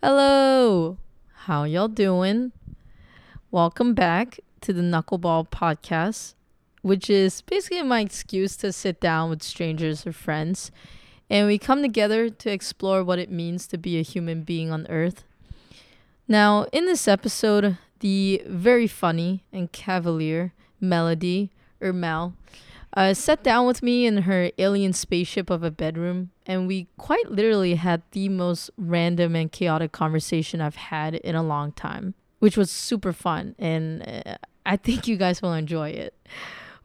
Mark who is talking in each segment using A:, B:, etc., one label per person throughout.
A: Hello. How y'all doing? Welcome back to the Knuckleball podcast, which is basically my excuse to sit down with strangers or friends and we come together to explore what it means to be a human being on earth. Now, in this episode, the very funny and cavalier Melody or uh, sat down with me in her alien spaceship of a bedroom, and we quite literally had the most random and chaotic conversation I've had in a long time, which was super fun, and uh, I think you guys will enjoy it.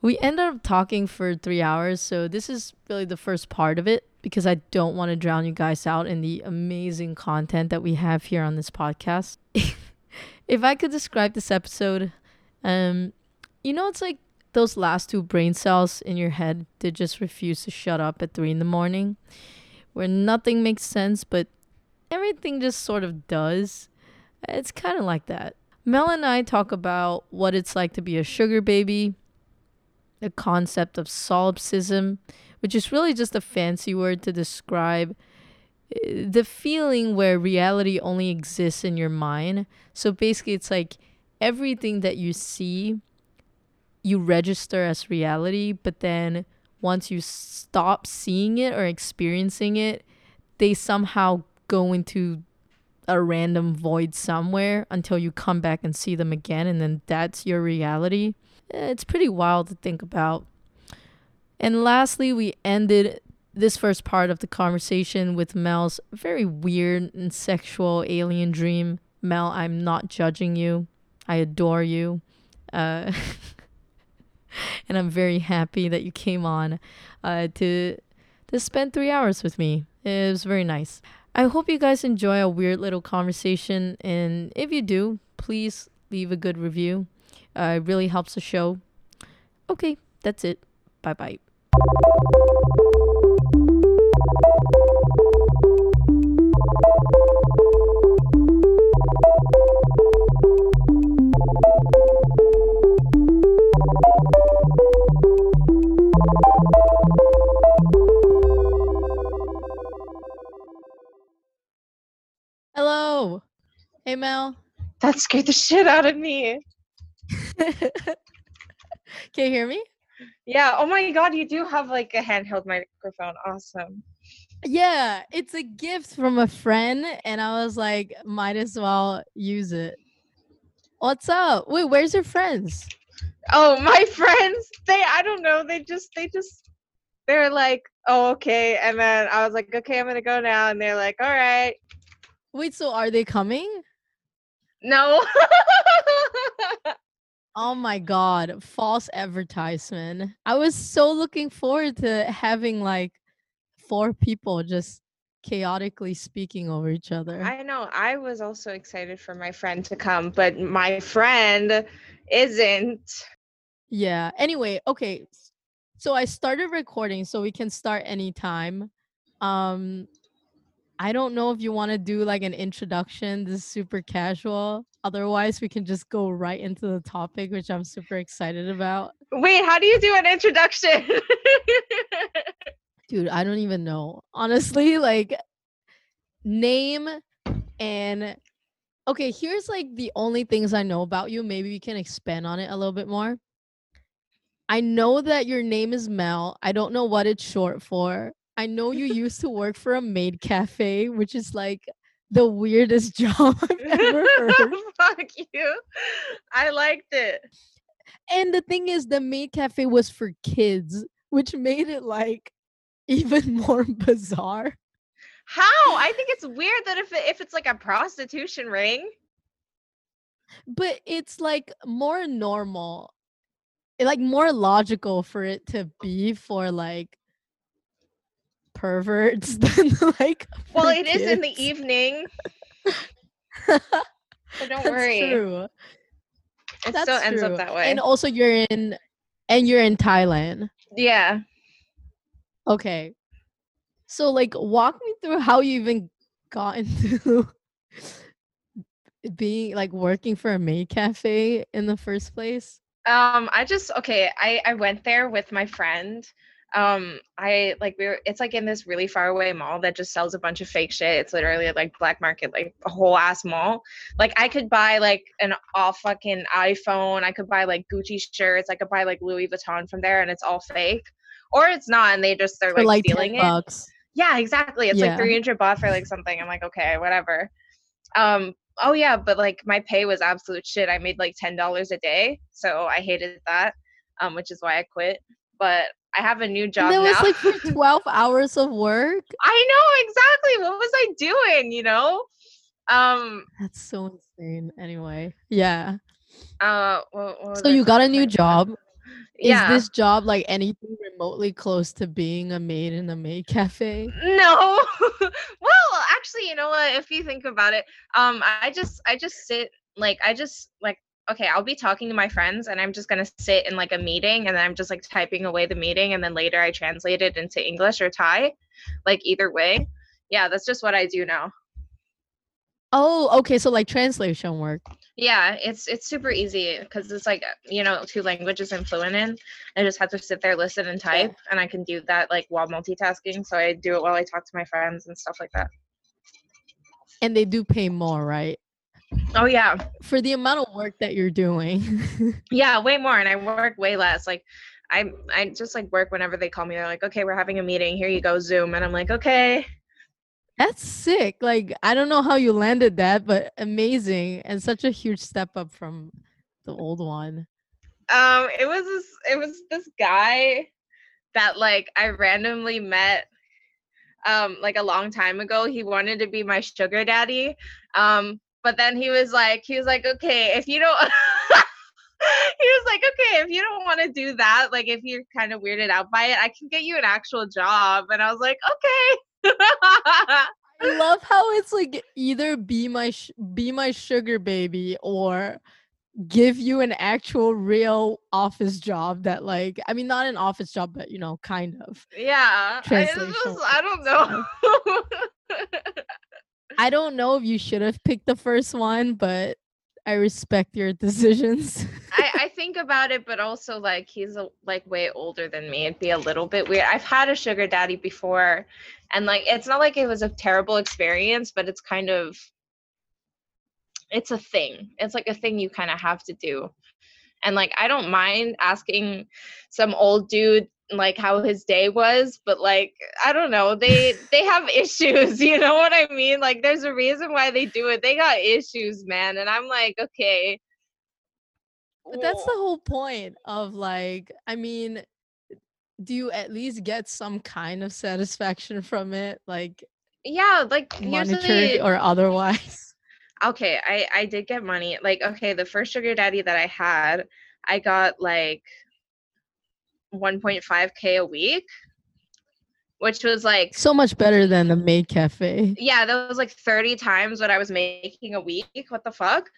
A: We ended up talking for three hours, so this is really the first part of it because I don't want to drown you guys out in the amazing content that we have here on this podcast. if I could describe this episode, um, you know, it's like those last two brain cells in your head that just refuse to shut up at three in the morning, where nothing makes sense, but everything just sort of does. It's kind of like that. Mel and I talk about what it's like to be a sugar baby, the concept of solipsism, which is really just a fancy word to describe eh, the feeling where reality only exists in your mind. So basically, it's like everything that you see you register as reality, but then once you stop seeing it or experiencing it, they somehow go into a random void somewhere until you come back and see them again, and then that's your reality. Eh, it's pretty wild to think about. And lastly, we ended this first part of the conversation with Mel's very weird and sexual alien dream. Mel, I'm not judging you. I adore you. Uh, and I'm very happy that you came on uh, to to spend three hours with me. It was very nice. I hope you guys enjoy a weird little conversation, and if you do, please leave a good review. Uh, it really helps the show. Okay, that's it. Bye bye. Hey, Mel.
B: That scared the shit out of me.
A: Can you hear me?
B: Yeah. Oh my god, you do have like a handheld microphone. Awesome.
A: Yeah, it's a gift from a friend, and I was like, might as well use it. What's up? Wait, where's your friends?
B: Oh, my friends. They I don't know. They just they just they're like, oh okay. And then I was like, okay, I'm gonna go now. And they're like, all right.
A: Wait, so are they coming?
B: No.
A: oh my god, false advertisement. I was so looking forward to having like four people just chaotically speaking over each other.
B: I know. I was also excited for my friend to come, but my friend isn't.
A: Yeah. Anyway, okay. So I started recording so we can start anytime. Um I don't know if you want to do like an introduction. This is super casual. Otherwise, we can just go right into the topic, which I'm super excited about.
B: Wait, how do you do an introduction?
A: Dude, I don't even know. Honestly, like name and okay, here's like the only things I know about you. Maybe we can expand on it a little bit more. I know that your name is Mel. I don't know what it's short for. I know you used to work for a maid cafe, which is like the weirdest job I've ever heard.
B: Fuck you. I liked it.
A: And the thing is, the maid cafe was for kids, which made it like even more bizarre.
B: How? I think it's weird that if it, if it's like a prostitution ring.
A: But it's like more normal. Like more logical for it to be for like perverts than like.
B: Well, it kids. is in the evening. so don't
A: That's
B: worry.
A: True.
B: It
A: That's
B: still ends
A: true.
B: up that way.
A: And also, you're in, and you're in Thailand.
B: Yeah.
A: Okay. So, like, walk me through how you even got into being like working for a maid cafe in the first place.
B: Um, I just okay. I I went there with my friend um i like we were it's like in this really far away mall that just sells a bunch of fake shit. It's literally like black market like a whole ass mall. Like i could buy like an all fucking iphone. I could buy like gucci shirts. I could buy like louis vuitton from there and it's all fake. Or it's not and they just they're like,
A: like
B: stealing it.
A: bucks.
B: yeah exactly. It's
A: Yeah.
B: like 300 baht for like something. I'm like okay whatever. Um oh yeah but like my pay was absolute shit. I made like $10 a day so i hated that um which is why i quit but i have a new job
A: And that
B: now
A: was like for 12 hours of work.
B: i know exactly what was i doing you know um
A: That's so insane. Anyway, yeah.
B: uh what, what
A: So you got a new job. Is
B: yeah
A: this job like anything remotely close to being a maid in a maid cafe?
B: no well actually you know what if you think about it um i just i just sit like i just like okay i'll be talking to my friends and i'm just going to sit in like a meeting and then i'm just like typing away the meeting and then later i translate it into english or thai like either way yeah that's just what i do now
A: Oh, okay. So like translation work.
B: yeah it's it's super easy because it's like you know two languages i'm fluent in i just have to sit there listen and type and i can do that like while multitasking so i do it while i talk to my friends and stuff like that
A: And they do pay more, right?
B: Oh yeah
A: For the amount of work that you're doing.
B: Yeah, way more, and I work way less. Like, I I just like work whenever they call me. They're like, "Okay, we're having a meeting. Here you go, Zoom," and I'm like, "Okay."
A: That's sick. Like I don't know how you landed that, but amazing and such a huge step up from the old one.
B: Um, it was this it was this guy that like I randomly met um like a long time ago. He wanted to be my sugar daddy. Um, but then he was like, he was like, "Okay, if you don't." he was like, okay, if you don't want to do that, like if you're kind of weirded out by it, I can get you an actual job. And I was like, okay.
A: I love how it's like either be my sh- be my sugar baby or give you an actual real office job that like I mean not an office job but you know kind of.
B: yeah. I, just, I don't know.
A: I don't know if you should have picked the first one but I respect your decisions.
B: I, I think about it, but also like he's a, like way older than me. It'd be a little bit weird. I've had a sugar daddy before, and like it's not like it was a terrible experience, but it's kind of it's a thing. It's like a thing you kind of have to do. And like I don't mind asking some old dude like how his day was, but like I don't know, they they have issues, you know what I mean? Like there's a reason why they do it. They got issues, man. And I'm like, okay.
A: But that's the whole point of like, I mean, do you at least get some kind of satisfaction from it, like
B: yeah, like
A: monetary
B: usually
A: or otherwise?
B: okay, I I did get money. Like okay, the first sugar daddy that I had, I got like 1.5k a week, which was like
A: So much better than the maid cafe.
B: yeah, that was like 30 times what I was making a week. What the fuck?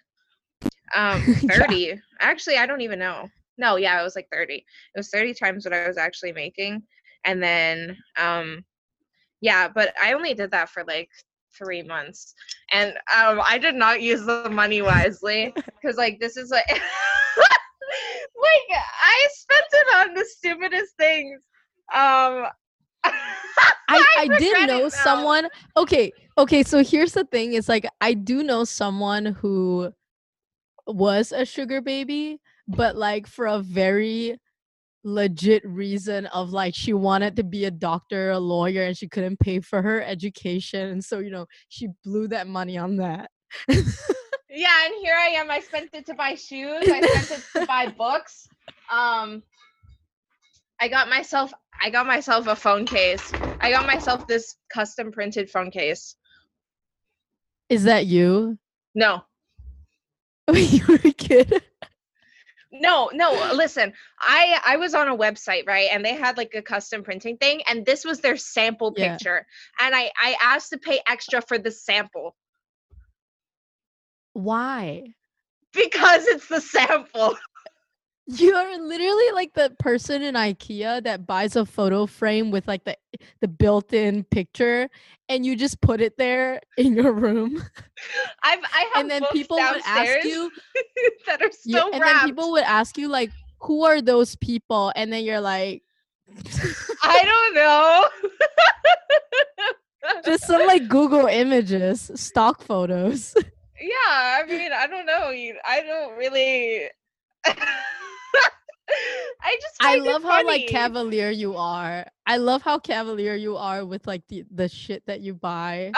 B: Um,
A: Yeah.
B: 30. Actually, I don't even know. No, yeah, it was like 30. It was 30 times what I was actually making. And then um yeah, but I only did that for like three months. And um I did not use the money wisely because like this is like like I spent it on the stupidest things. Um
A: I, I did know someone. Okay, okay. So here's the thing: it's like I do know someone who was a sugar baby, but like for a very legit reason of like she wanted to be a doctor, a lawyer, and she couldn't pay for her education, and so you know she blew that money on that.
B: Yeah, and here I am. I spent it to buy shoes. I spent it to buy books. Um, I got myself. I got myself a phone case. I got myself this custom printed phone case.
A: Is that you?
B: No,
A: you were a kid?
B: no, no. Listen, I I was on a website right, and they had like a custom printing thing, and this was their sample
A: Yeah.
B: picture, and I I asked to pay extra for the sample
A: Why?
B: because it's the sample.
A: You're literally like the person in IKEA that buys a photo frame with like the the built-in picture and you just put it there in your room.
B: I've I have
A: And then people would ask you
B: that are
A: yeah,
B: still
A: and
B: wrapped.
A: then people would ask you like who are those people and then you're like
B: I don't know.
A: Just some like Google images, stock photos.
B: Yeah, I mean, I don't know. You, I don't really. I just
A: I love how like cavalier you are. I love how cavalier you are with like the, the shit that you buy.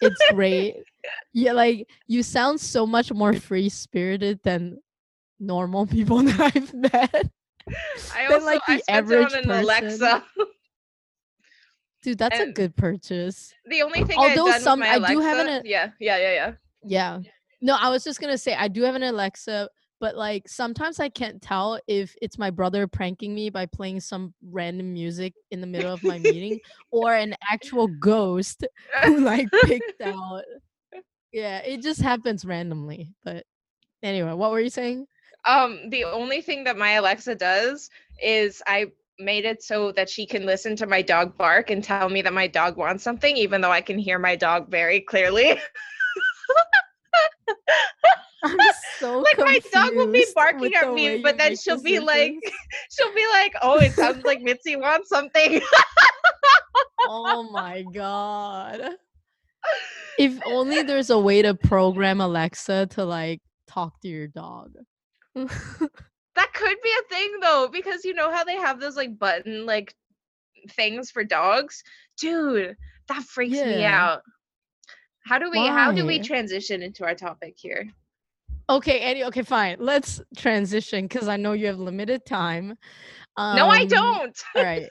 A: It's great. Yeah, like you sound so much more free spirited than normal people that I've met.
B: I
A: than,
B: also
A: like,
B: I
A: the
B: it
A: average
B: on an Alexa.
A: Dude, that's a good purchase.
B: The only thing
A: Although some- I
B: Alexa,
A: do have an-
B: yeah, yeah, yeah, yeah.
A: Yeah. No, I was just gonna say I do have an Alexa, but like sometimes I can't tell if it's my brother pranking me by playing some random music in the middle of my meeting or an actual ghost who like picked out. Yeah, it just happens randomly. But anyway, what were you saying?
B: Um, the only thing that my Alexa does is I made it so that she can listen to my dog bark and tell me that my dog wants something, even though I can hear my dog very clearly.
A: I'm so
B: like my dog will be barking at me, but then she'll be like, she'll be like, "Oh, it sounds like Mitzi wants something."
A: oh my god. If only there's a way to program Alexa to like talk to your dog.
B: that could be a thing though, because you know how they have those like button like things for dogs, dude. That freaks me out. How do we how do we transition into our topic here?
A: okay, Eddie, okay, fine. Let's transition because I know you have limited time.
B: no, I
A: Um,
B: don't.
A: All right.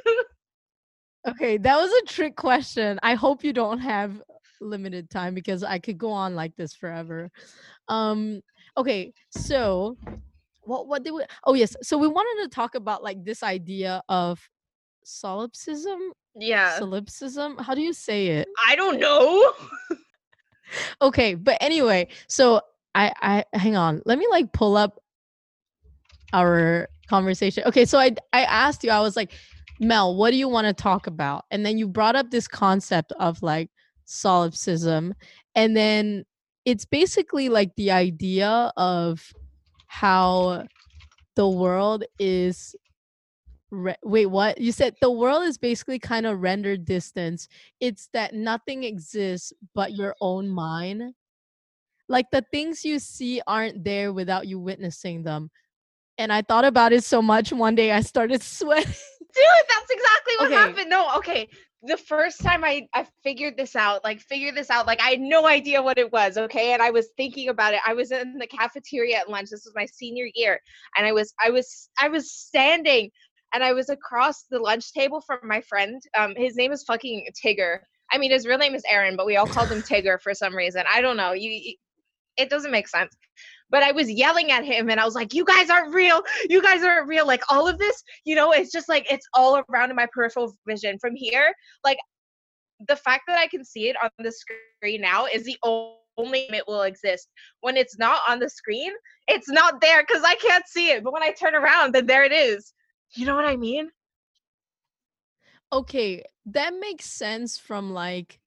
A: Okay, that was a trick question. I hope you don't have limited time because I could go on like this forever. Um okay, so what what did we Oh yes, so we wanted to talk about like this idea of solipsism,
B: Yeah.
A: solipsism. How do you say it?
B: I don't know.
A: Okay, but anyway, so I I hang on. Let me like pull up our conversation. Okay, so I I asked you. I was like, Mel, what do you want to talk about? And then you brought up this concept of like solipsism, and then it's basically like the idea of how the world is re- wait what you said the world is basically kind of rendered distance it's that nothing exists but your own mind like the things you see aren't there without you witnessing them and i thought about it so much one day i started sweating
B: Dude, that's exactly what
A: Okay.
B: happened. No, okay. The first time I I figured this out, like figured this out, like I had no idea what it was, okay? And I was thinking about it. I was in the cafeteria at lunch. This was my senior year, and I was I was I was standing and I was across the lunch table from my friend. Um his name is fucking Tigger. I mean, his real name is Aaron, but we all called him Tigger for some reason. I don't know. You, you it doesn't make sense. But I was yelling at him and I was like, You guys aren't real. You guys aren't real. Like all of this, you know, it's just like it's all around in my peripheral vision. From here, like the fact that I can see it on the screen now is the only it will exist. When it's not on the screen, it's not there because I can't see it. But when I turn around, then there it is. You know what I mean?
A: okay that makes sense from like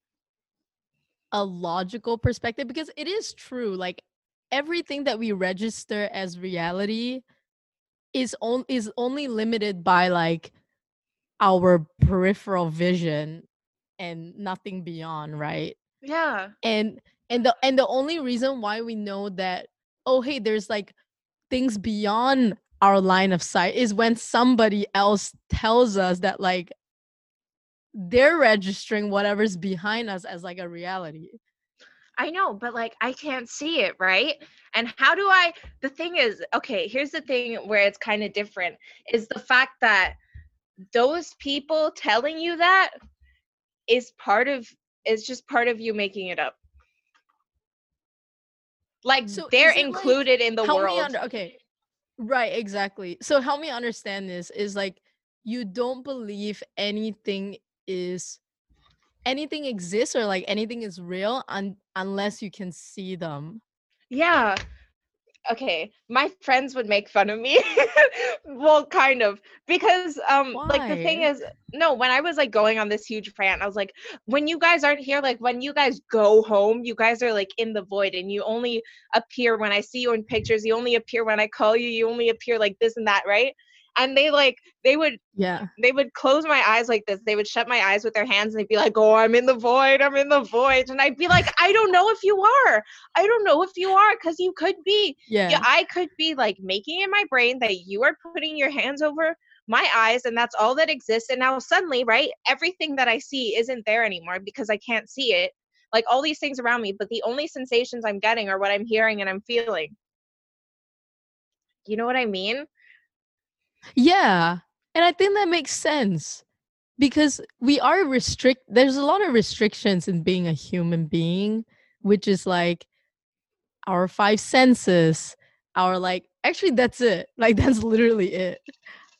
A: a logical perspective because it is true like everything that we register as reality is on is only limited by like our peripheral vision and nothing beyond right
B: Yeah.
A: and and the and the only reason why we know that oh hey there's like things beyond our line of sight is when somebody else tells us that like they're registering whatever's behind us as like a reality
B: I know, but like I can't see it, right? And how do I the thing is, okay, here's the thing where it's kind of different is the fact that those people telling you that is part of is just part of you making it up. Like
A: So
B: they're
A: it, like-
B: included in the world.
A: under okay right exactly so help me understand this is like you don't believe anything is anything exists or like anything is real un- unless you can see them
B: Yeah. Okay, my friends would make fun of me. well, kind of because um like the thing is no, when I was like going on this huge rant, I was like when you guys aren't here like when you guys go home, you guys are like in the void and you only appear when I see you in pictures, you only appear when I call you, you only appear like this and that, right? And they like they would
A: Yeah.
B: they would close my eyes like this. They would shut my eyes with their hands and they'd be like, "Oh, I'm in the void. I'm in the void." And I'd be like, "I don't know if you are. I don't know if you are cuz you could be.
A: Yeah.
B: Yeah, I could be like making in my brain that you are putting your hands over my eyes and that's all that exists and now suddenly, right? Everything that I see isn't there anymore because I can't see it. Like all these things around me, but the only sensations I'm getting are what I'm hearing and I'm feeling. You know what I mean?
A: Yeah. And I think that makes sense because we are restrict there's a lot of restrictions in being a human being, which is like our five senses, our like actually that's it. Like that's literally it.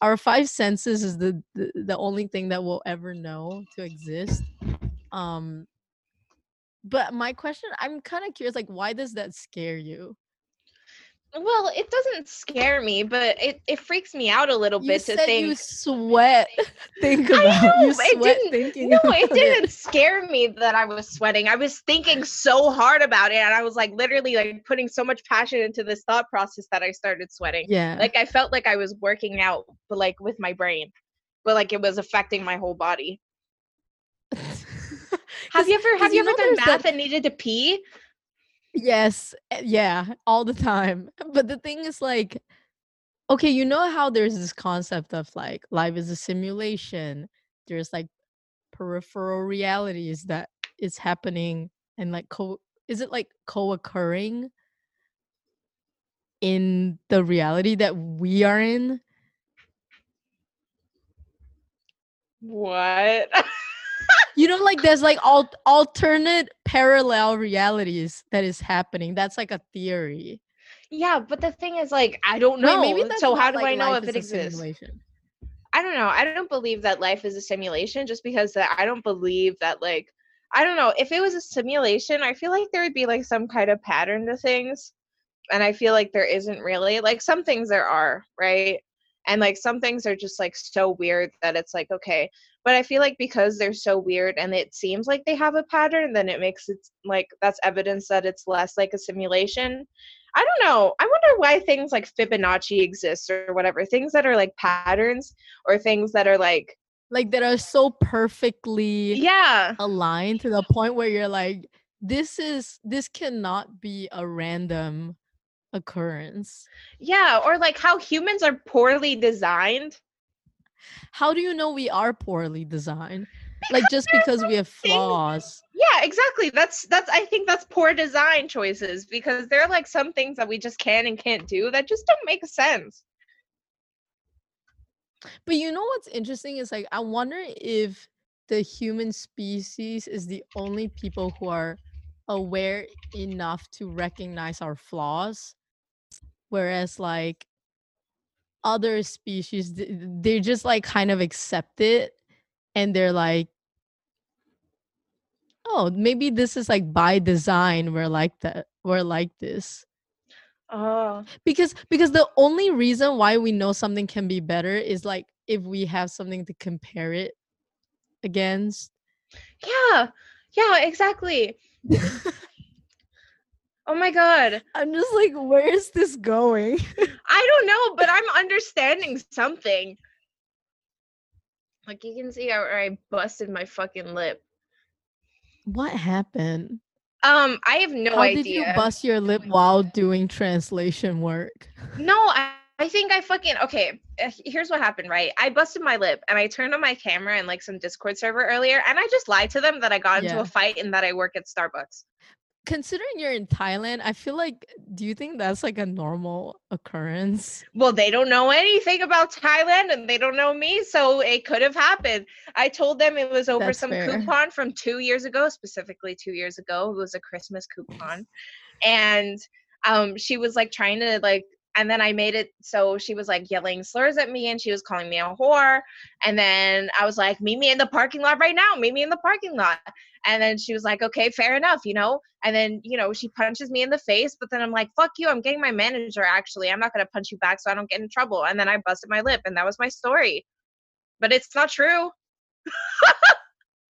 A: Our five senses is the the, the only thing that we'll ever know to exist. Um but my question I'm kind of curious like why does that scare you?
B: Well, it doesn't scare me, but it, it freaks me out a little
A: You
B: bit to
A: said
B: think
A: you sweat. Think
B: I
A: about
B: know,
A: you
B: it
A: sweat
B: didn't-
A: thinking.
B: No, it didn't scare me that I was sweating. I was thinking so hard about it, and I was like literally like putting so much passion into this thought process that I started sweating.
A: Yeah.
B: Like I felt like I was working out, but like with my brain, but like it was affecting my whole body. Have you ever have you,
A: you
B: ever done math
A: that-
B: and needed to pee?
A: Yes. eh, Yeah. All the time. But the thing is like, okay, you know how there's this concept of like life is a simulation. There's like peripheral realities that is happening and like co is it like co-occurring in the reality that we are in?
B: What?
A: You know, like there's like al- alternate parallel realities that is happening. That's like a theory.
B: yeah, but the thing is, like, I don't know.
A: Wait, maybe that's
B: so how do
A: like
B: I know if it exists?
A: simulation.
B: I don't know. I don't believe that life is a simulation just because that I don't believe that like I don't know. If it was a simulation, I feel like there would be like some kind of pattern to things. And I feel like there isn't really. Like some things there are, right? And like some things are just like so weird that it's like okay. But I feel like because they're so weird and it seems like they have a pattern, then it makes it like that's evidence that it's less like a simulation. I don't know. I wonder why things like Fibonacci exist or whatever. Things that are like patterns or things that are like
A: Like that are so perfectly
B: yeah
A: aligned to the point where you're like, this is this cannot be a random occurrence.
B: yeah or like how humans are poorly designed
A: How do you know we are poorly designed? Like just because we have
B: things-
A: flaws.
B: yeah exactly that's that's i think that's poor design choices because there are like some things that we just can and can't do that just don't make sense
A: But you know what's interesting is like I wonder if the human species is the only people who are aware enough to recognize our flaws whereas like other species they just like kind of accept it and they're like oh maybe this is like by design we're like that we're like this.
B: Oh.
A: Because because the only reason why we know something can be better is like if we have something to compare it against.
B: Yeah. Yeah exactly oh my god
A: i'm just like where is this going
B: i don't know but i'm understanding something like you can see how i busted my fucking lip
A: what happened
B: um i have no
A: how
B: idea
A: did you bust your lip while doing translation work
B: No, I, I think I fucking okay. uh, Here's what happened, right? I busted my lip and I turned on my camera and like some Discord server earlier, and I just lied to them that I got into
A: Yeah.
B: a fight and that I work at Starbucks.
A: Considering you're in thailand i feel like do you think that's like a normal occurrence
B: Well, they don't know anything about Thailand and they don't know me, so it could have happened. I told them it was over
A: That's
B: some
A: fair.
B: coupon from two years ago, specifically two years ago. It was a Christmas coupon. And um she was like trying to like and then I made it so she was like yelling slurs at me and she was calling me a whore. And then I was like, meet me in the parking lot right now, meet me in the parking lot. And then she was like, okay, fair enough, you know? And then, you know, she punches me in the face, but then I'm like, fuck you, I'm getting my manager actually. I'm not gonna punch you back so I don't get in trouble. And then I busted my lip and that was my story. But it's not true.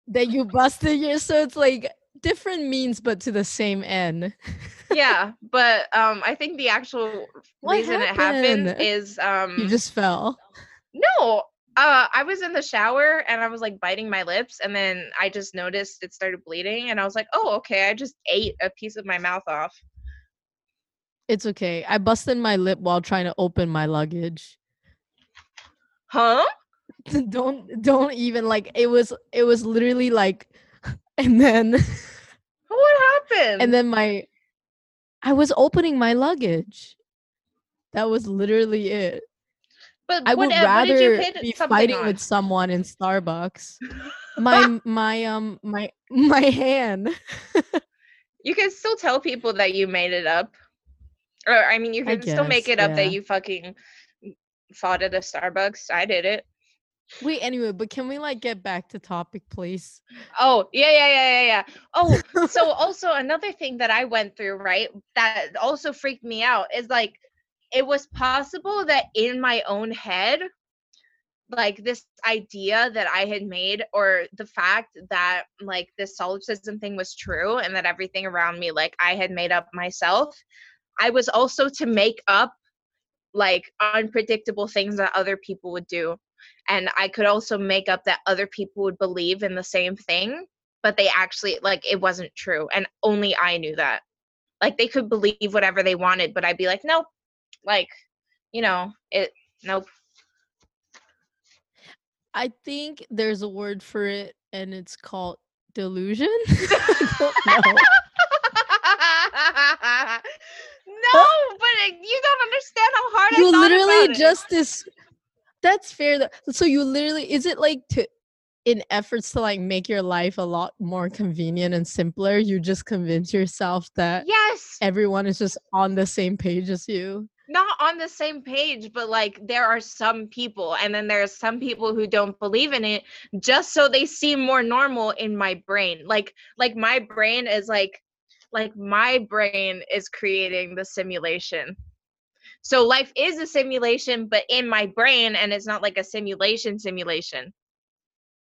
A: that you busted your so it's like different means but to the same end
B: yeah. But um I think the actual
A: What
B: reason it happened
A: happened?
B: is um
A: you just fell
B: No, uh, I was in the shower and I was like biting my lips, and then I just noticed it started bleeding, and I was like, "Oh, okay." I just ate a piece of my mouth off.
A: It's okay. I busted my lip while trying to open my luggage.
B: Huh?
A: don't don't even like it was it was literally like and then
B: What happened?
A: and then my I was opening my luggage. That was literally it.
B: but
A: I
B: what,
A: would
B: what did you
A: rather be fighting
B: on?
A: with someone in Starbucks. My my um my my hand.
B: You can still tell people that you made it up. Or I mean, you can still make it up
A: yeah.
B: that you fucking fought at a Starbucks. I did it.
A: Wait, anyway, but can we like get back to topic, please?
B: Oh, yeah, yeah, yeah, yeah, yeah. Oh, so also another thing that I went through, right? That also freaked me out is like it was possible that in my own head like this idea that I had made or the fact that like this solipsism thing was true and that everything around me like I had made up myself. I was also to make up like unpredictable things that other people would do. And I could also make up that other people would believe in the same thing, but they actually like it wasn't true. And only I knew that. Like they could believe whatever they wanted, but I'd be like, nope. Like, you know, it nope.
A: I think there's a word for it and it's called delusion. I
B: no, but uh, you don't understand how hard I
A: you
B: thought
A: literally just this that's fair though. so you literally is it like to in efforts to like make your life a lot more convenient and simpler you just convince yourself that
B: yes,
A: everyone is just on the same page as you
B: not on the same page, but like there are some people, and then there's some people who don't believe in it just so they seem more normal in my brain. Like, like my brain is like, like my brain is creating the simulation. So life is a simulation, but in my brain, and it's not like a simulation simulation.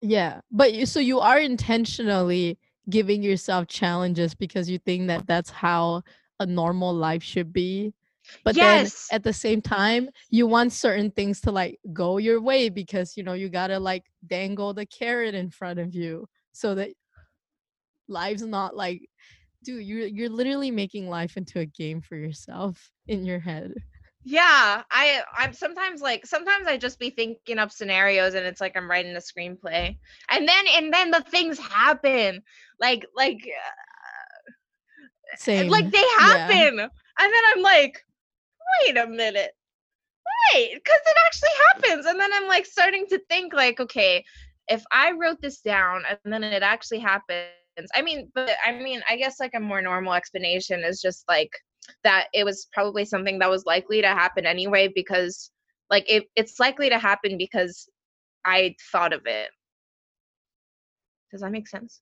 A: yeah but you so you are intentionally giving yourself challenges because you think that that's how a normal life should be but
B: Yes.
A: then at the same time you want certain things to like go your way because you know you gotta like dangle the carrot in front of you so that life's not like dude you're you're literally making life into a game for yourself in your head
B: Yeah, I I'm sometimes like sometimes I just be thinking up scenarios and it's like I'm writing a screenplay. And then and then the things happen. Like like uh, uh,
A: same
B: like they
A: yeah.
B: happen. And then I'm like, "Wait a minute. Wait, cuz it actually happens." And then I'm like starting to think like, "Okay, if I wrote this down and then it actually happens." I mean, but I mean, I guess like a more normal explanation is just like that it was probably something that was likely to happen anyway because like it, it's likely to happen because I thought of it. Does that make sense?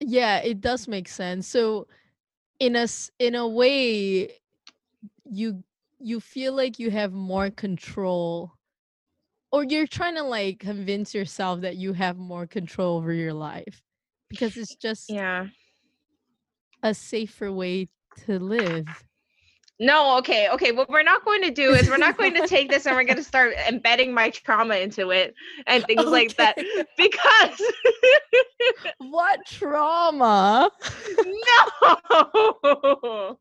A: Yeah, it does make sense. So in a in a way you you feel like you have more control or you're trying to like convince yourself that you have more control over your life because it's just
B: Yeah.
A: a safer way to live.
B: No, okay, okay. What we're not going to do is we're not going to take this and we're going to start embedding my trauma into it and things like that because
A: what trauma?
B: no.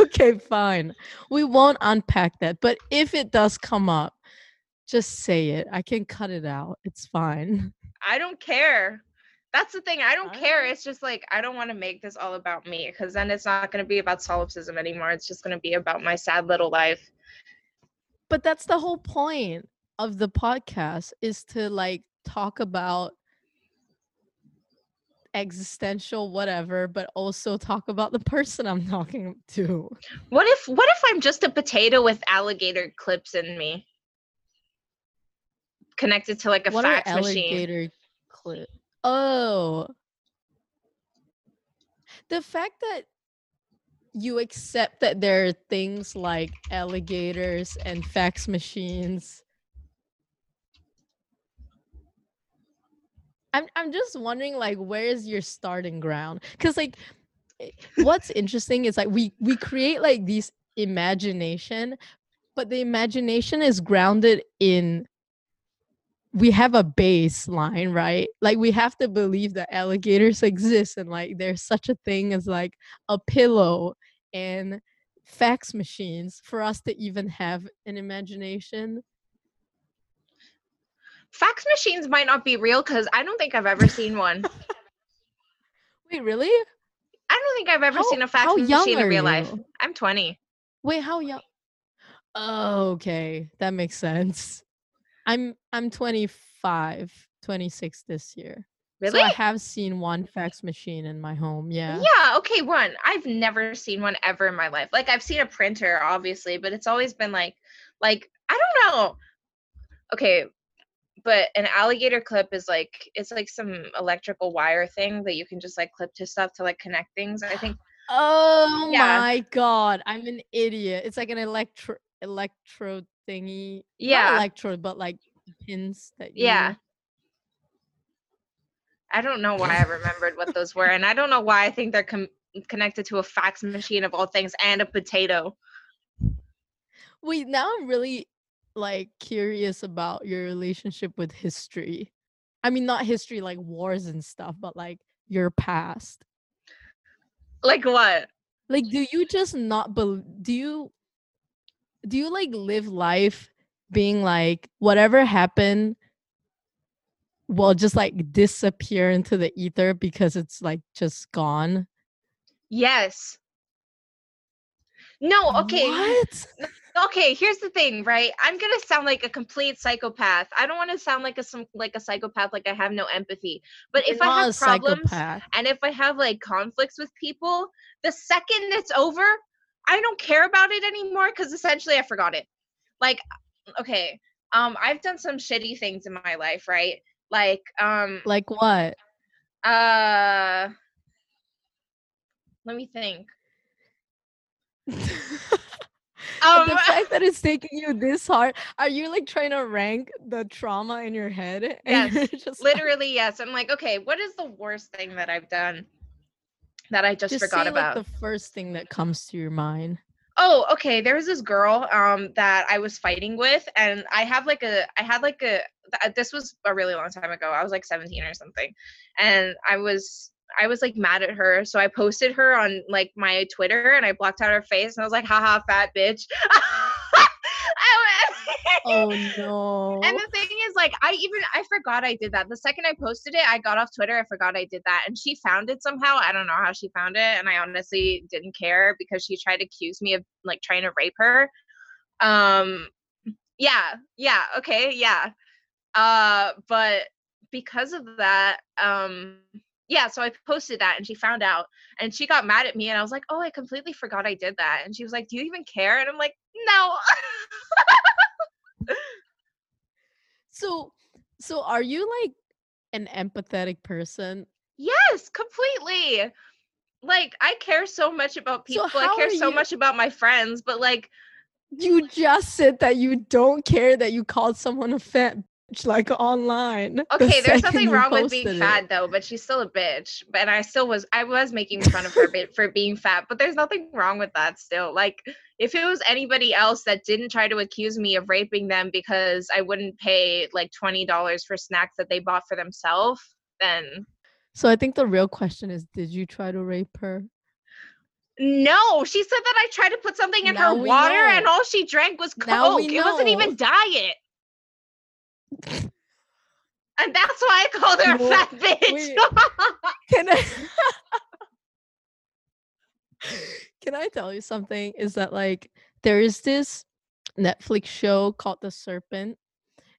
A: okay, fine. We won't unpack that, but if it does come up, just say it. I can cut it out. It's fine.
B: I don't care. That's the thing. I don't care.
A: Alright.
B: It's just like I don't want to make this all about me because then it's not going to be about solipsism anymore. It's just going to be about my sad little life.
A: But that's the whole point of the podcast is to like talk about existential whatever, but also talk about the person I'm talking to.
B: What if what if I'm just a potato with alligator clips in me? Connected to like a
A: what
B: fax machine.
A: alligator clip? Oh. The fact that you accept that there are things like alligators and fax machines. I'm I'm just wondering like where is your starting ground? Cuz like eh, what's interesting is like we we create like these imagination but the imagination is grounded in we have a baseline, right? Like we have to believe that alligators exist and like there's such a thing as like a pillow and fax machines for us to even have an imagination.
B: Fax machines might not be real because I don't think I've ever seen one.
A: Wait, really?
B: I don't think I've ever
A: How-
B: seen a fax machine in real life. I'm 20.
A: Wait, how young? Oh, okay. That makes sense. I'm I'm 25, 26 this year.
B: Really?
A: So I have seen one mm-hmm. fax machine in my home. Yeah.
B: Yeah, okay, one. I've never seen one ever in my life. Like I've seen a printer obviously, but it's always been like like I don't know. Okay, but an alligator clip is like it's like some electrical wire thing that you can just like clip to stuff to like connect things. I think
A: Oh
B: Yeah.
A: my god, I'm an idiot. It's like an electro electro thingy. Not
B: yeah.
A: electrode, but like pins that you
B: Yeah. I don't know why I remembered what those were and I don't know why I think they're com- connected to a fax machine of all things and a potato.
A: Wait, now I'm really like curious about your relationship with history. I mean, not history like wars and stuff, but like your past.
B: Like what?
A: Like, do you just not believe? Do you do you like live life being like whatever happened will just like disappear into the ether because it's like just gone?
B: Yes. No, okay.
A: What?
B: okay here's the thing right i'm gonna sound like a complete psychopath i don't want to sound like a some like a psychopath like i have no empathy but
A: You're
B: if i have problems
A: psychopath.
B: and if i have like conflicts with people the second it's over i don't care about it anymore because essentially i forgot it. Like okay um i've done some shitty things in my life right? Like um
A: Like what?
B: uh let me think. Um
A: the fact that it's taking you this hard, are you like trying to rank the trauma in your head? And
B: Yes,
A: just like-
B: literally yes. I'm like okay what is the worst thing that i've done that i just,
A: just
B: forgot
A: say,
B: about
A: Like, the first thing that comes to your mind.
B: oh okay there was this girl um that i was fighting with and i have like a i had like a th- this was a really long time ago i was like 17 or something and i was i was like mad at her so i posted her on like my twitter and i blocked out her face and i was like haha fat bitch
A: Oh no.
B: And the thing is, like, I even I forgot I did that. The second I posted it, I got off Twitter. I forgot I did that, and she found it somehow. I don't know how she found it, and I honestly didn't care because she tried to accuse me of like trying to rape her. Um, yeah, yeah, okay, yeah. Uh, but because of that, um, yeah. So I posted that, and she found out, and she got mad at me, and I was like, oh, I completely forgot I did that, and she was like, do you even care? And I'm like, no.
A: so so are you like an empathetic person?
B: Yes, completely. Like I care so much about
A: So
B: people. I care so
A: you-
B: much about my friends, but like
A: You just said that you don't care that you called someone a fat like online. the
B: okay, there's nothing wrong with being
A: posted it.
B: fat though, but she's still a bitch. But and I still was I was making fun of her bit for being fat, but there's nothing wrong with that still. Like if it was anybody else that didn't try to accuse me of raping them because I wouldn't pay like $20 for snacks that they bought for themselves, then
A: So I think the real question is did you try to rape her?
B: No, she said that I tried to put something in
A: Now
B: her water and all she drank was Coke. It wasn't even diet. And that's why I called her a fat bitch.
A: Can I Can I tell you something? Is that like there is this Netflix show called The Serpent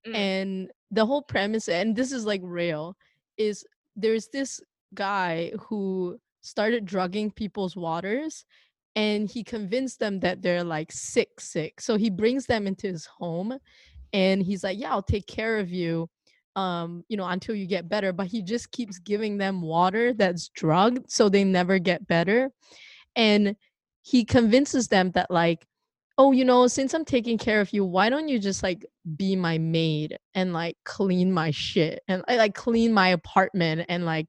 B: Mm.
A: and the whole premise and this is like real is there's this guy who started drugging people's waters and he convinced them that they're like sick sick so he brings them into his home and he's like yeah i'll take care of you um you know until you get better but he just keeps giving them water that's drugged so they never get better and he convinces them that like oh you know since i'm taking care of you why don't you just like be my maid and like clean my shit and like clean my apartment and like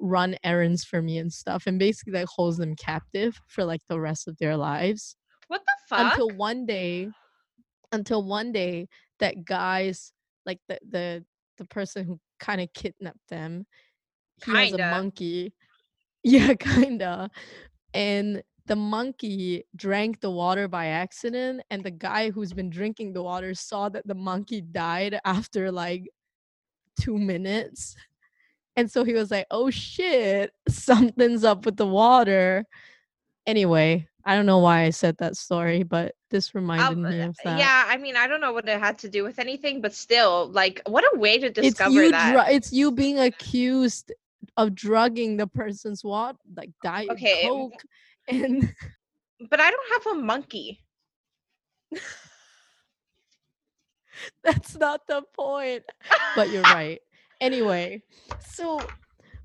A: run errands for me and stuff and basically like holds them captive for like the rest of their lives
B: what the fuck?
A: until one day until one day that guys like the the the person who kind of kidnapped them he has a
B: Kinda.
A: monkey. Yeah kinda. And the monkey drank the water by accident and the guy who's been drinking the water saw that the monkey died after like two minutes. And so he was like oh shit something's up with the water. Anyway i don't know why i said that story but this reminded
B: Um,
A: me of that
B: Yeah, I mean, I don't know what it had to do with anything, but still, like, what a way to
A: it's
B: discover
A: you
B: that.
A: dru- it's you being accused of drugging the person's what like diet
B: Okay,
A: coke and
B: but I don't have a monkey.
A: that's not the point but you're right anyway so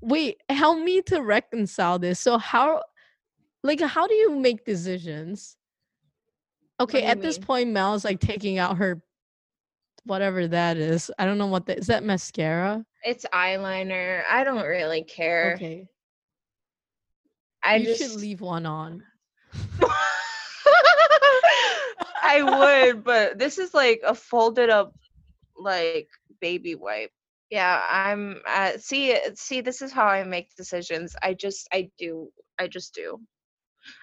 A: wait help me to reconcile this so how like how do you make decisions okay at this
B: mean?
A: point mel's like taking out her whatever that is i don't know what that is that mascara
B: It's eyeliner. I don't really care.
A: okay
B: I
A: you
B: just
A: should leave one on
B: I would, but this is like a folded up like baby wipe. Yeah, I'm uh, see see this is how I make decisions. I just I do I just do.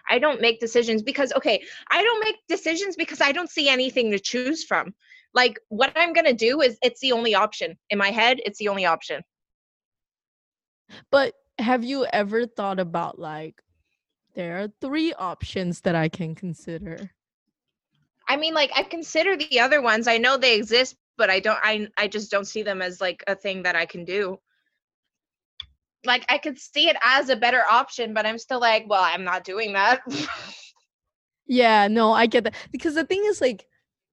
B: I don't make decisions because okay, I don't make decisions because I don't see anything to choose from. Like what I'm going to do is it's the only option. In my head, it's the only option.
A: But have you ever thought about like there are three options that I can consider?
B: I mean, like I consider the other ones. I know they exist, but I don't. I I just don't see them as like a thing that I can do. Like I could see it as a better option, but I'm still like, well, I'm not doing that.
A: Yeah, no, I get that. Because the thing is like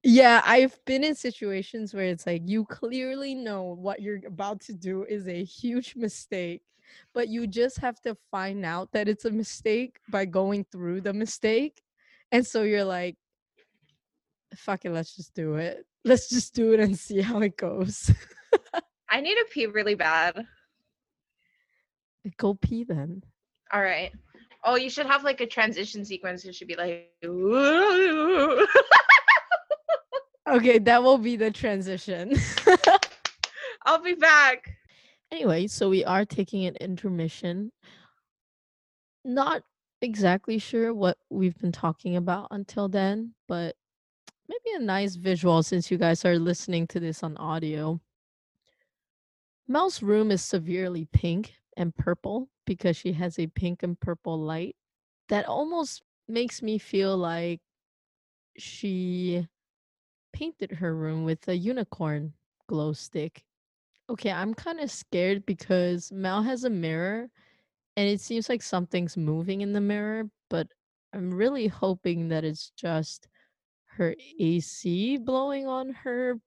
A: yeah, I've been in situations where it's like you clearly know what you're about to do is a huge mistake, but you just have to find out that it's a mistake by going through the mistake. And so you're like fuck it, let's just do it. Let's just do it and see how it goes.
B: I need to pee really bad.
A: Go pee then.
B: All right. Oh, you should have like a transition sequence. It should be like.
A: Okay, that will be the transition.
B: I'll be back.
A: anyway, so we are taking an intermission. Not exactly sure what we've been talking about until then, but maybe a nice visual since you guys are listening to this on audio. Mel's room is severely pink and purple because she has a pink and purple light that almost makes me feel like she painted her room with a unicorn glow stick. Okay, I'm kind of scared because Mel has a mirror and it seems like something's moving in the mirror, but I'm really hoping that it's just her AC blowing on her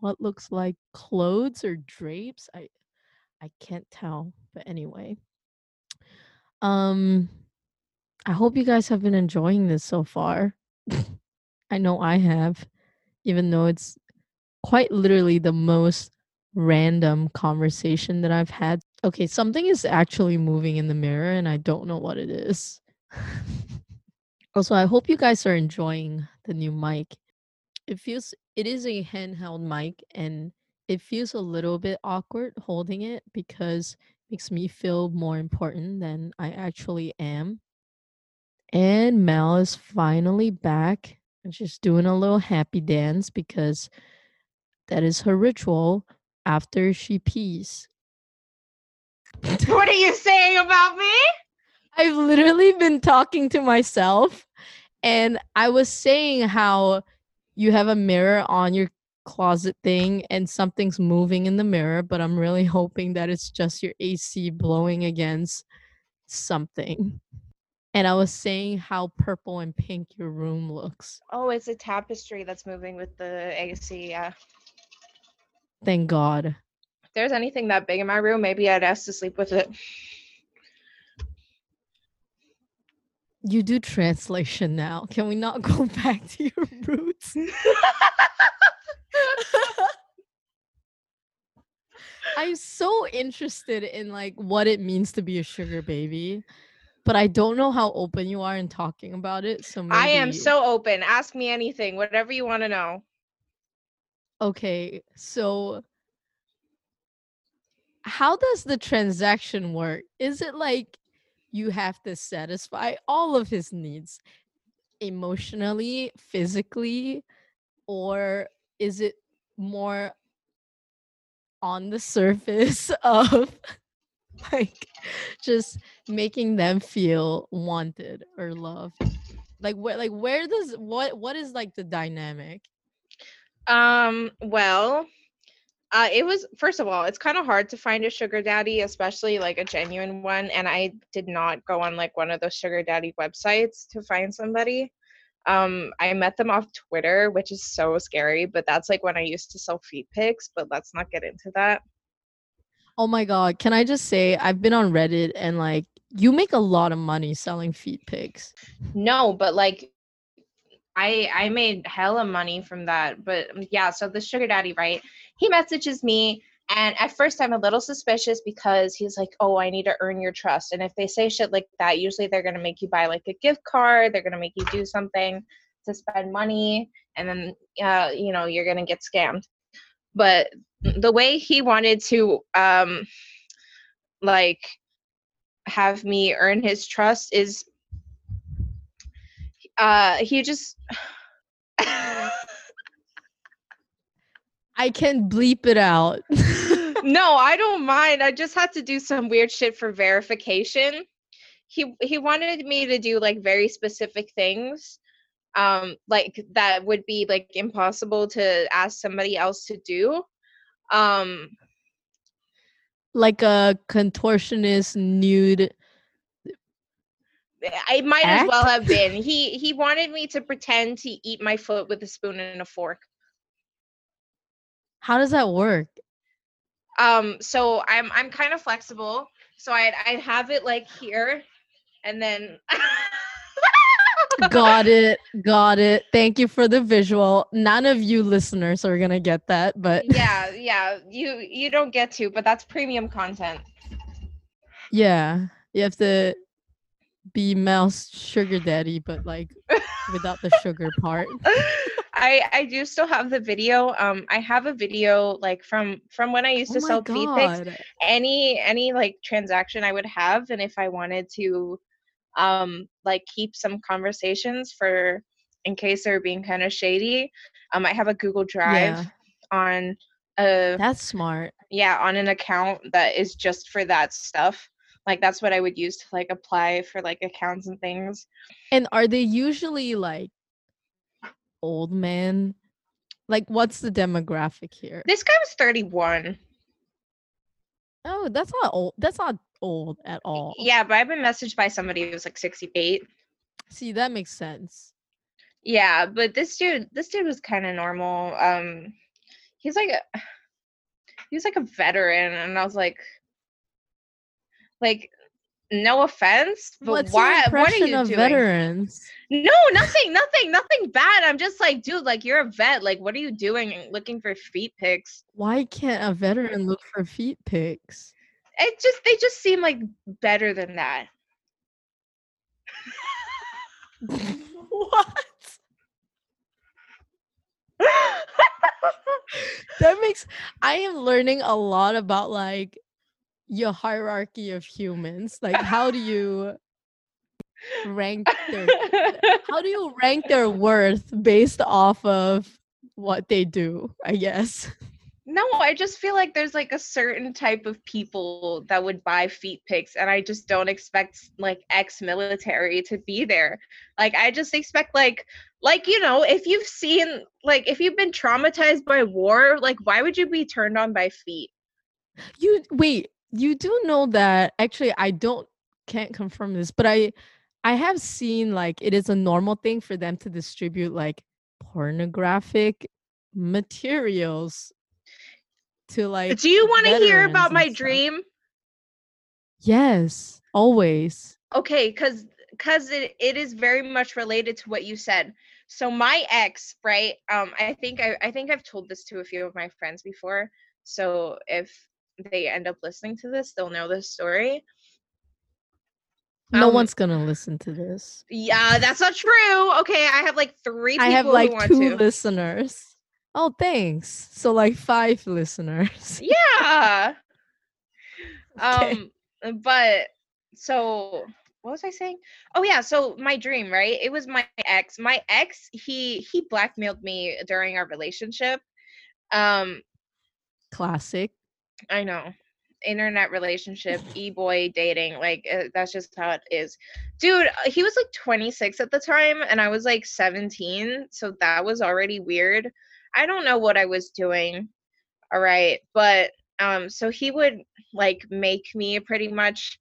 A: what looks like clothes or drapes. I I can't tell, but anyway. Um I hope you guys have been enjoying this so far. I know I have, even though it's quite literally the most random conversation that I've had. Okay, something is actually moving in the mirror and I don't know what it is. also, I hope you guys are enjoying the new mic. It feels it is a handheld mic and it feels a little bit awkward holding it because it makes me feel more important than I actually am. And Mel is finally back and she's doing a little happy dance because that is her ritual after she pees.
B: What are you saying about me?
A: I've literally been talking to myself and I was saying how you have a mirror on your closet thing and something's moving in the mirror, but I'm really hoping that it's just your AC blowing against something. And I was saying how purple and pink your room looks.
B: Oh, it's a tapestry that's moving with the AC. Yeah.
A: Thank God.
B: If there's anything that big in my room, maybe I'd ask to sleep with it.
A: You do translation now. Can we not go back to your roots? I'm so interested in like what it means to be a sugar baby, but I don't know how open you are in talking about it. So maybe
B: I am so open. Ask me anything, whatever you want to know.
A: Okay, so how does the transaction work? Is it like you have to satisfy all of his needs emotionally, physically, or is it more on the surface of like just making them feel wanted or loved? Like where like where does what what is like the dynamic?
B: Um, well, uh, it was first of all, it's kind of hard to find a sugar daddy, especially like a genuine one. And I did not go on like one of those sugar daddy websites to find somebody. Um, I met them off Twitter, which is so scary, but that's like when I used to sell feet pics, but let's not get into that.
A: Oh my god, can I just say I've been on Reddit and like you make a lot of money selling feet pics.
B: No, but like I I made hella money from that. But um, yeah, so the sugar daddy, right? He messages me and at first I'm a little suspicious because he's like, "Oh, I need to earn your trust." And if they say shit like that, usually they're going to make you buy like a gift card, they're going to make you do something to spend money and then uh, you know, you're going to get scammed. But the way he wanted to um like have me earn his trust is uh he just
A: I can bleep it out.
B: no, I don't mind. I just had to do some weird shit for verification. He he wanted me to do like very specific things um like that would be like impossible to ask somebody else to do. Um
A: like a contortionist nude
B: I might Act? as well have been. He he wanted me to pretend to eat my foot with a spoon and a fork.
A: How does that work?
B: Um, so I'm I'm kind of flexible. So I'd I'd have it like here, and then.
A: got it, got it. Thank you for the visual. None of you listeners are gonna get that, but
B: yeah, yeah, you you don't get to, but that's premium content.
A: Yeah, you have to be Mel's sugar daddy, but like without the sugar part.
B: I I do still have the video. Um, I have a video like from from when I used to oh sell feed pics. Any any like transaction I would have, and if I wanted to, um, like keep some conversations for in case they're being kind of shady, um, I have a Google Drive yeah. on. A,
A: That's smart.
B: Yeah, on an account that is just for that stuff like that's what i would use to like apply for like accounts and things
A: and are they usually like old man? like what's the demographic here?
B: This guy was 31
A: oh that's not old that's not old at all.
B: Yeah but i've been messaged by somebody who was like 68
A: see that makes sense.
B: Yeah but this dude this dude was kind of normal um he's like a he's like a veteran and i was like like no offense, but
A: What's
B: why?
A: what are you doing? Veterans?
B: No, nothing, nothing, nothing bad. I'm just like, dude, like you're a vet. Like, what are you doing looking for feet pics?
A: Why can't a veteran look for feet pics?
B: It just they just seem like better than that.
A: what? that makes I am learning a lot about like your hierarchy of humans like how do you rank their how do you rank their worth based off of what they do i guess?
B: No i just feel like there's like a certain type of people that would buy feet pics and i just don't expect like ex-military to be there. Like i just expect like like you know if you've seen like if you've been traumatized by war like why would you be turned on by feet?
A: You wait you do know that actually I don't can't confirm this, but I I have seen like it is a normal thing for them to distribute like pornographic materials to like
B: Do you want to hear about my stuff. dream?
A: Yes, always.
B: Okay, cuz cuz it, it is very much related to what you said. So my ex, right? Um I think I I think I've told this to a few of my friends before. So if they end up listening to this, they'll know this story.
A: No um, one's gonna listen to this.
B: Yeah, that's not true. Okay, I have like three. I
A: have like two to. listeners. Oh, thanks. So like five listeners.
B: Yeah.
A: Okay.
B: Um, but so what was I saying? Oh yeah, so my dream, right? It was my ex. My ex, he he blackmailed me during our relationship. Um,
A: Classic.
B: I know. Internet relationship, e-boy dating, like uh, that's just how it is. Dude, uh, he was like 26 at the time and I was like 17, so that was already weird. I don't know what I was doing. All right, but um so he would like make me pretty much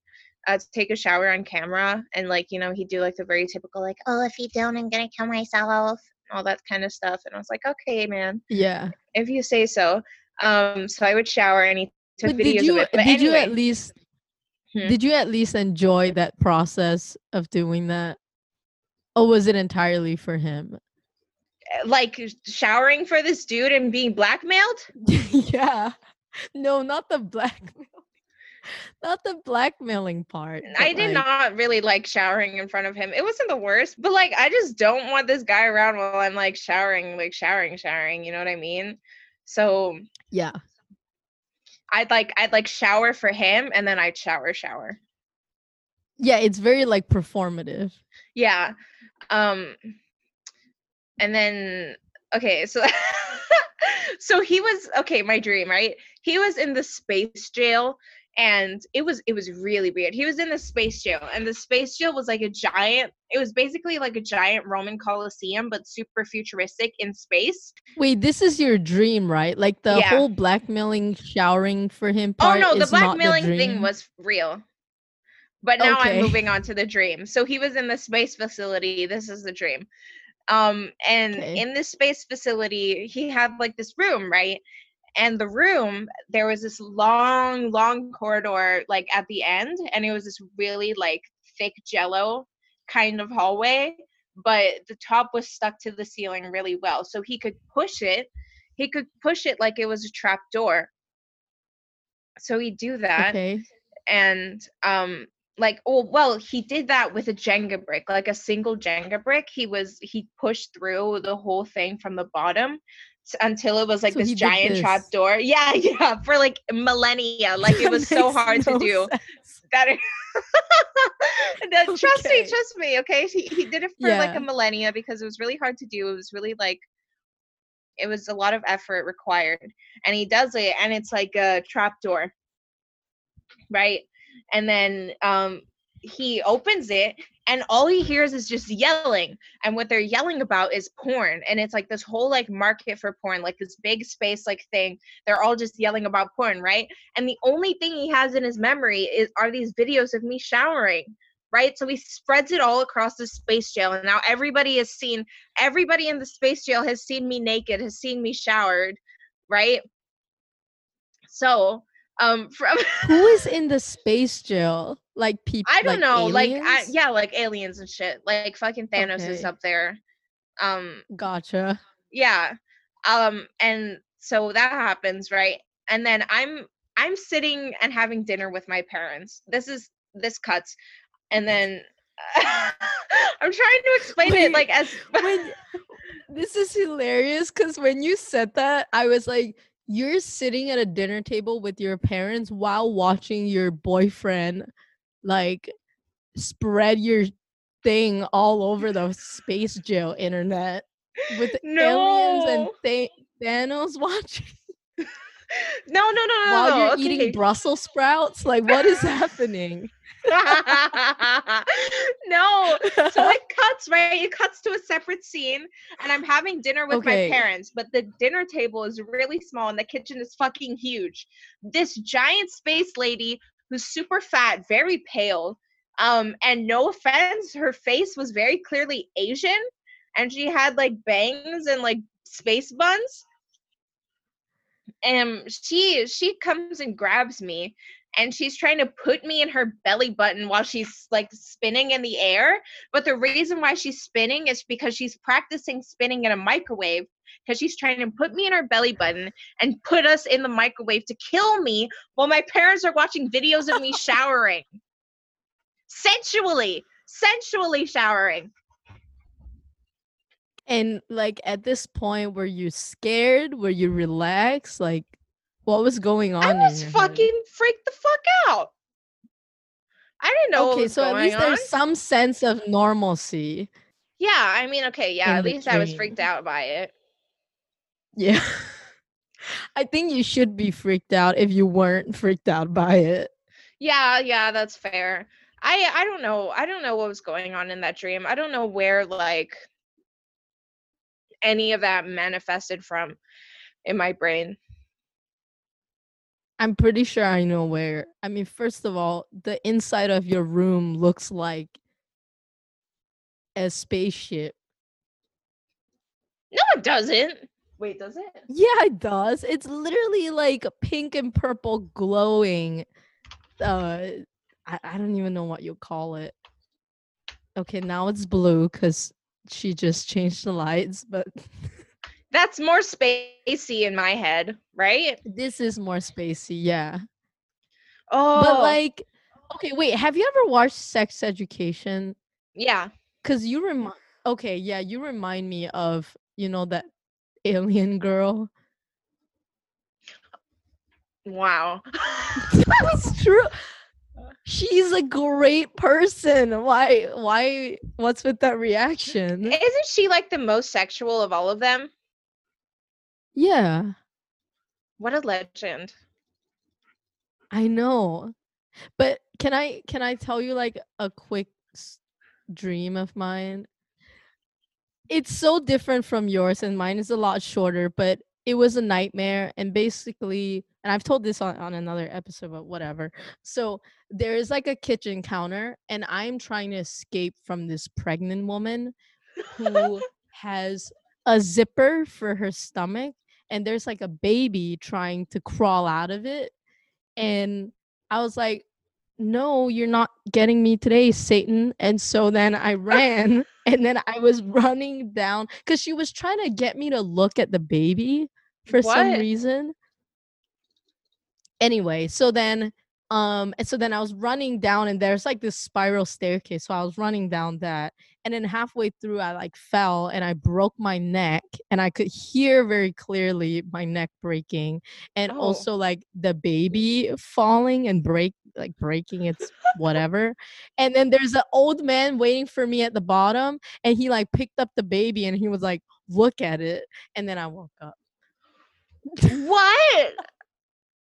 B: uh, take a shower on camera and like you know he'd do like the very typical like oh if you don't i'm gonna kill myself all that kind of stuff and i was like okay man
A: Yeah.
B: if you say so um so i would shower and he took
A: But
B: videos
A: did you
B: of it but
A: did you at least
B: Hmm?
A: did you at least enjoy that process of doing that? Or was it entirely for him?
B: like showering for this dude and being blackmailed
A: yeah. No, not the blackmail. Not the blackmailing part.
B: I did
A: like,
B: not really like showering in front of him. It wasn't the worst, but like I just don't want this guy around while I'm like showering, like showering, showering. You know what I mean? So
A: Yeah.
B: I'd like I'd like shower for him, and then I'd shower, shower.
A: Yeah, it's very like performative.
B: Yeah. Um. And then okay, so so he was okay. My dream, right? He was in the space jail and it was it was really weird he was in the space jail and the space jail was like a giant it was basically like a giant roman coliseum but super futuristic in space
A: Wait, this is your dream, right? Like the
B: Yeah.
A: whole blackmailing, showering for him
B: oh no the blackmailing thing was real but now
A: Okay.
B: i'm moving on to the dream so he was in the space facility this is the dream um and
A: Okay.
B: in this space facility he had like this room right and the room there was this long long corridor like at the end and it was this really like thick jello kind of hallway but the top was stuck to the ceiling really well so he could push it he could push it like it was a trap door so he'd do that
A: Okay.
B: and um like oh well he did that with a jenga brick like a single jenga brick he was he pushed through the whole thing from the bottom until it was like
A: So
B: this giant trap door. Yeah yeah for like millennia. Like it was so hard to do.
A: sense.
B: that that- trust me
A: Okay.
B: trust me okay? He, he did it for like a millennia because it was really hard to do. It was really like it was a lot of effort required. And he does it and it's like a trap door. Right? And then um he opens it and all he hears is just yelling and what they're yelling about is porn and it's like this whole like market for porn like this big space like thing. They're all just yelling about porn right? And the only thing he has in his memory is are these videos of me showering right? So he spreads it all across the space jail and now everybody has seen everybody in the space jail has seen me naked has seen me showered right? So um from
A: Who is in the space jail? Like people.
B: I don't know, like I, yeah, like aliens and shit. Like fucking Thanos is up there. Um,
A: Gotcha.
B: yeah. Um, and so that happens, right? And then I'm I'm sitting and having dinner with my parents. This is this cuts, and then I'm trying to explain
A: Wait,
B: it like as
A: when this is hilarious because when you said that, I was like, you're sitting at a dinner table with your parents while watching your boyfriend like spread your thing all over the space jail internet with aliens and Th- Thanos watching
B: no, no, no, no,
A: while
B: no.
A: you're
B: okay.
A: eating Brussels sprouts. Like, what is happening?
B: no, so it cuts right? It cuts to a separate scene and i'm having dinner with
A: Okay.
B: my parents but the dinner table is really small and the kitchen is fucking huge. This giant space lady who's super fat very pale um and no offense her face was very clearly asian and she had like bangs and like space buns. And she she comes and grabs me and she's trying to put me in her belly button while she's like spinning in the air. But the reason why she's spinning is because she's practicing spinning in a microwave because she's trying to put me in her belly button and put us in the microwave to kill me while my parents are watching videos of me showering. Sensually, sensually showering.
A: And like at this point, were you scared? Were you relaxed? Like, what was going on?
B: I
A: in
B: was fucking freaked the fuck out. I didn't know. what
A: Okay, so at least
B: on.
A: there's some sense of normalcy.
B: Yeah, I mean, okay, yeah. At least I was freaked out by it.
A: Yeah. I think you should be freaked out if you weren't freaked out by it.
B: Yeah, yeah, that's fair. I I don't know. I don't know what was going on in that dream. I don't know where like any of that manifested from in my brain.
A: I'm pretty sure I know where. I mean, first of all, the inside of your room looks like a spaceship.
B: No, it doesn't. Wait, does it?
A: Yeah, it does. It's literally like pink and purple glowing. Uh, I, I don't even know what you call it. Okay, now it's blue because she just changed the lights, but
B: That's more spacey in my head, right?
A: this is more spacey, yeah.
B: Oh,
A: But like, okay, wait, have you ever watched Sex Education?
B: yeah.
A: Cause you remind, okay, yeah, you remind me of you know that alien girl.
B: Wow.
A: that was true. She's a great person. Why? Why? What's with that reaction?
B: Isn't she like the most sexual of all of them?
A: Yeah,
B: What a legend.
A: I know. But can I can I tell you like a quick s- dream of mine? It's so different from yours and mine is a lot shorter, but it was a nightmare and basically and I've told this on, on another episode, but whatever. So there is like a kitchen counter and I'm trying to escape from this pregnant woman who has a zipper for her stomach and there's like a baby trying to crawl out of it and i was like no you're not getting me today satan and so then i ran and then i was running down because she was trying to get me to look at the baby for some reason. Anyway so then um and so then i was running down and there's like this spiral staircase so i was running down that and then halfway through i like fell and i broke my neck and i could hear very clearly my neck breaking and
B: Oh.
A: also like the baby falling and break like breaking its whatever and then there's an old man waiting for me at the bottom and he like picked up the baby and he was like look at it and then i woke up
B: What?